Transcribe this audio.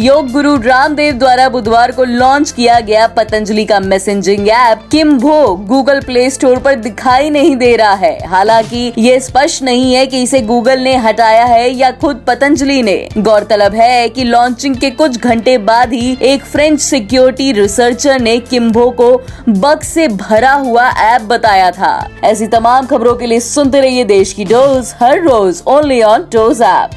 योग गुरु रामदेव द्वारा बुधवार को लॉन्च किया गया पतंजलि का messaging app Kimbho Google Play Store पर दिखाई नहीं दे रहा है। हालाँकि ये स्पष्ट नहीं है कि इसे गूगल ने हटाया है या खुद पतंजलि ने। गौरतलब है कि लॉन्चिंग के कुछ घंटे बाद ही एक फ्रेंच सिक्योरिटी रिसर्चर ने किम्भो को बग से भरा हुआ ऐप बताया था। ऐसी तमाम खबरों के लिए सुनते रहिए देश की डोज, हर रोज ओनली ऑन डोज ऐप